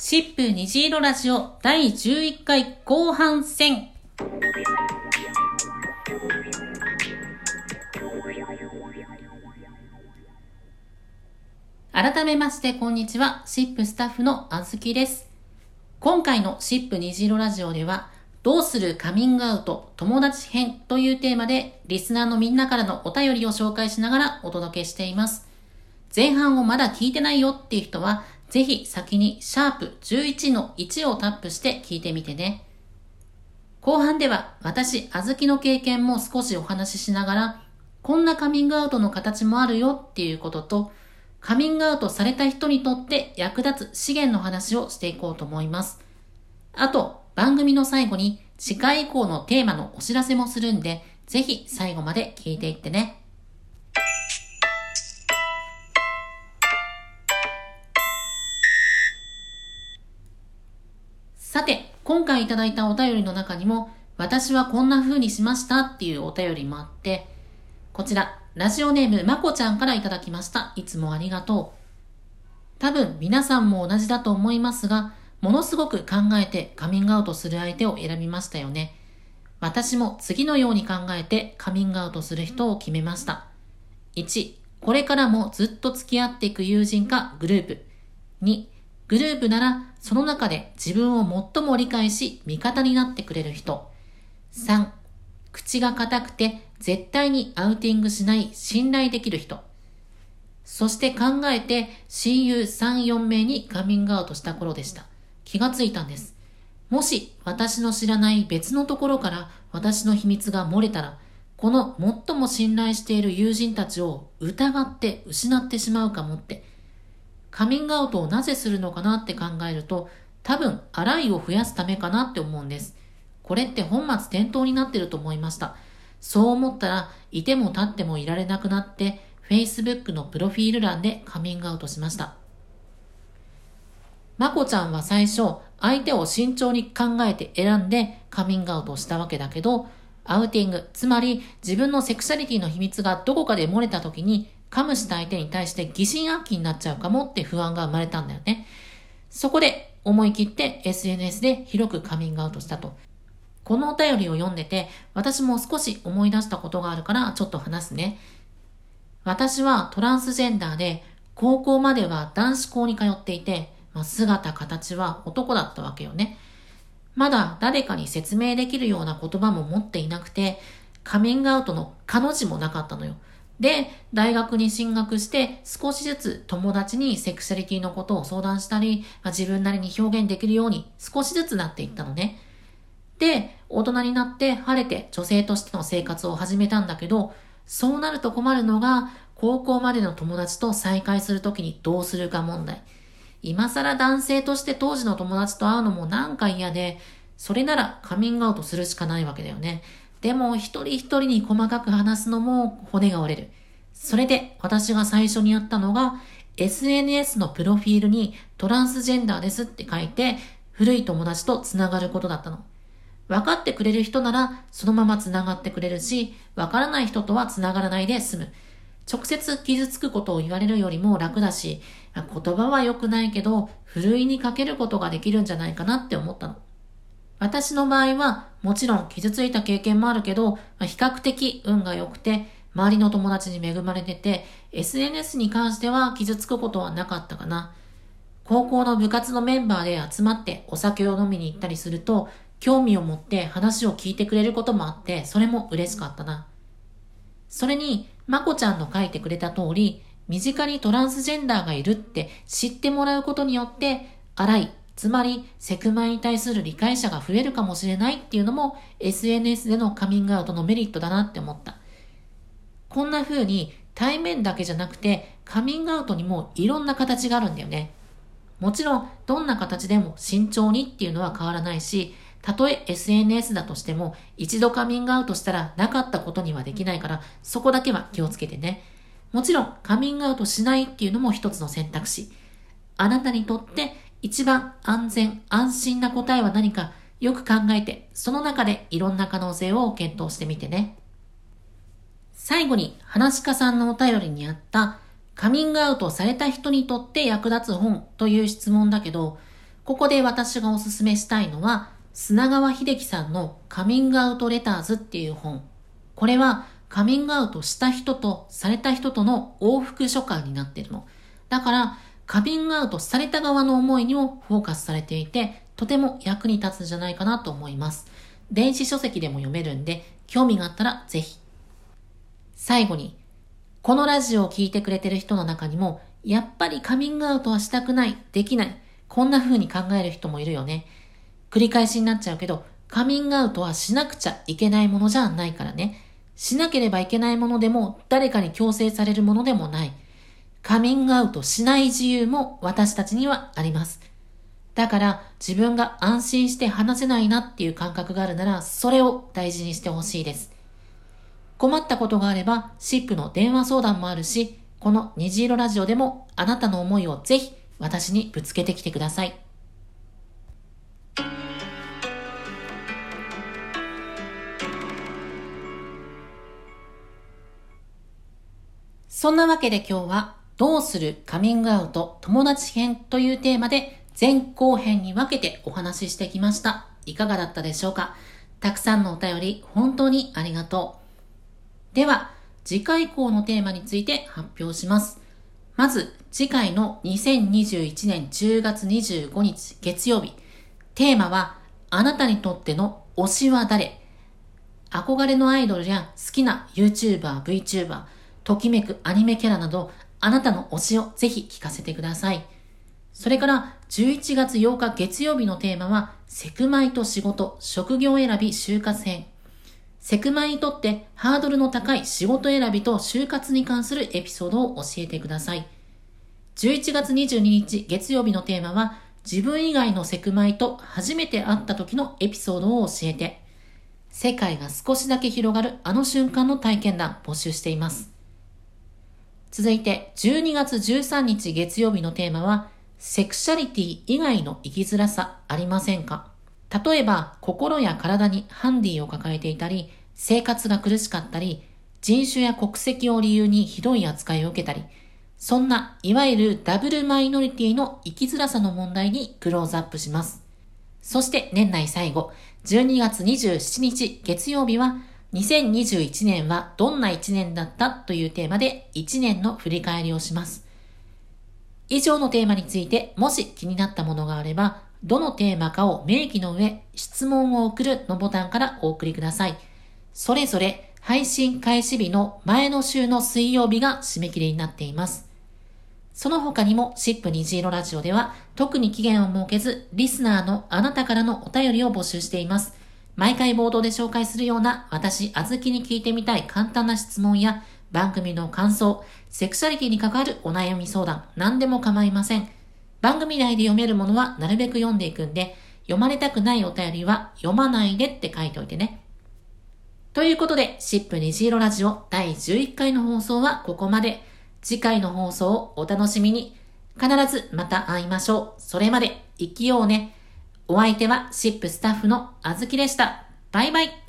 シップ虹色ラジオ第11回後半戦。改めましてこんにちは。シップスタッフのあずきです。今回のシップ虹色ラジオでは、どうするカミングアウト友達編というテーマで、リスナーのみんなからのお便りを紹介しながらお届けしています。前半をまだ聞いてないよっていう人は、ぜひ先にシャープ11の1をタップして聞いてみてね。後半では私、あずきの経験も少しお話ししながら、こんなカミングアウトの形もあるよっていうことと、カミングアウトされた人にとって役立つ資源の話をしていこうと思います。あと、番組の最後に次回以降のテーマのお知らせもするんで、ぜひ最後まで聞いていってね。今回いただいたお便りの中にも、私はこんな風にしましたっていうお便りもあって、こちら、ラジオネームまこちゃんからいただきました。いつもありがとう。多分皆さんも同じだと思いますが、ものすごく考えてカミングアウトする相手を選びましたよね。私も次のように考えてカミングアウトする人を決めました。1、これからもずっと付き合っていく友人かグループ。2、グループならその中で自分を最も理解し味方になってくれる人。3、口が硬くて絶対にアウティングしない信頼できる人。そして考えて親友3、4名にカミングアウトした頃でした。気がついたんです。もし私の知らない別のところから私の秘密が漏れたら、この最も信頼している友人たちを疑って失ってしまうかもってカミングアウトをなぜするのかなって考えると、多分、洗いを増やすためかなって思うんです。これって本末転倒になってると思いました。そう思ったら、いても立ってもいられなくなって、Facebook のプロフィール欄でカミングアウトしました。まこちゃんは最初、相手を慎重に考えて選んでカミングアウトしたわけだけど、アウティング、つまり自分のセクシャリティの秘密がどこかで漏れた時にかむした相手に対して疑心暗鬼になっちゃうかもって不安が生まれたんだよね。そこで思い切って SNS で広くカミングアウトしたと。このお便りを読んでて、私も少し思い出したことがあるからちょっと話すね。私はトランスジェンダーで、高校までは男子校に通っていて、まあ、姿形は男だったわけよね。まだ誰かに説明できるような言葉も持っていなくて、カミングアウトの彼女もなかったのよ。で、大学に進学して少しずつ友達にセクシャリティのことを相談したり、まあ、自分なりに表現できるように少しずつなっていったのね。で、大人になって晴れて女性としての生活を始めたんだけど、そうなると困るのが、高校までの友達と再会するときにどうするか問題。今更男性として当時の友達と会うのもなんか嫌で、それならカミングアウトするしかないわけだよね。でも一人一人に細かく話すのも骨が折れる。それで私が最初にやったのが SNS のプロフィールにトランスジェンダーですって書いて古い友達と繋がることだったの。分かってくれる人ならそのまま繋がってくれるし、分からない人とは繋がらないで済む。直接傷つくことを言われるよりも楽だし、言葉は良くないけど、ふるいにかけることができるんじゃないかなって思ったの。私の場合は、もちろん傷ついた経験もあるけど、まあ、比較的運が良くて、周りの友達に恵まれてて、SNS に関しては傷つくことはなかったかな。高校の部活のメンバーで集まってお酒を飲みに行ったりすると、興味を持って話を聞いてくれることもあって、それも嬉しかったな。それに、まこちゃんの書いてくれた通り、身近にトランスジェンダーがいるって知ってもらうことによって、荒いつまり、セクマイに対する理解者が増えるかもしれないっていうのも SNS でのカミングアウトのメリットだなって思った。こんな風に対面だけじゃなくてカミングアウトにもいろんな形があるんだよね。もちろん、どんな形でも慎重にっていうのは変わらないし、たとえ SNS だとしても一度カミングアウトしたらなかったことにはできないからそこだけは気をつけてね。もちろんカミングアウトしないっていうのも一つの選択肢。あなたにとって一番安全、安心な答えは何かよく考えて、その中でいろんな可能性を検討してみてね。最後に、話し家さんのお便りにあった、カミングアウトされた人にとって役立つ本という質問だけど、ここで私がおすすめしたいのは、砂川秀樹さんのカミングアウトレターズっていう本。これはカミングアウトした人とされた人との往復書簡になってるの。だから、カミングアウトされた側の思いにもフォーカスされていて、とても役に立つんじゃないかなと思います。電子書籍でも読めるんで、興味があったらぜひ。最後に、このラジオを聴いてくれてる人の中にも、やっぱりカミングアウトはしたくない、できない、こんな風に考える人もいるよね。繰り返しになっちゃうけど、カミングアウトはしなくちゃいけないものじゃないからね。しなければいけないものでも、誰かに強制されるものでもない。カミングアウトしない自由も私たちにはあります。だから自分が安心して話せないなっていう感覚があるなら、それを大事にしてほしいです。困ったことがあれば、シップの電話相談もあるし、この虹色ラジオでもあなたの思いをぜひ私にぶつけてきてください。そんなわけで今日はどうするカミングアウト友達編というテーマで前後編に分けてお話ししてきました。いかがだったでしょうか？たくさんのお便り本当にありがとう。では、次回以降のテーマについて発表します。まず、次回の2021年10月25日月曜日。テーマは、あなたにとっての推しは誰？憧れのアイドルや好きな YouTuber、VTuber、ときめくアニメキャラなど、あなたの推しをぜひ聞かせてください。それから11月8日月曜日のテーマは、セクマイと仕事、職業選び、就活編。セクマイにとってハードルの高い仕事選びと就活に関するエピソードを教えてください。11月22日月曜日のテーマは、自分以外のセクマイと初めて会った時のエピソードを教えて、世界が少しだけ広がるあの瞬間の体験談募集しています。続いて、12月13日月曜日のテーマは、セクシャリティ以外の生きづらさありませんか？例えば、心や体にハンディを抱えていたり、生活が苦しかったり、人種や国籍を理由にひどい扱いを受けたり、そんな、いわゆるダブルマイノリティの生きづらさの問題にクローズアップします。そして年内最後、12月27日月曜日は、2021年はどんな1年だったというテーマで1年の振り返りをします。以上のテーマについてもし気になったものがあれば、どのテーマかを明記の上、質問を送るのボタンからお送りください。それぞれ配信開始日の前の週の水曜日が締め切りになっています。その他にも、シップ虹色ラジオでは、特に期限を設けず、リスナーのあなたからのお便りを募集しています。毎回冒頭で紹介するような私、あずきに聞いてみたい簡単な質問や番組の感想、セクシャリティに関わるお悩み相談、何でも構いません。番組内で読めるものはなるべく読んでいくんで、読まれたくないお便りは読まないでって書いておいてね。ということで、シップ虹色ラジオ第11回の放送はここまで。次回の放送をお楽しみに。必ずまた会いましょう。それまで生きようね。お相手はシップスタッフのあずきでした。バイバイ。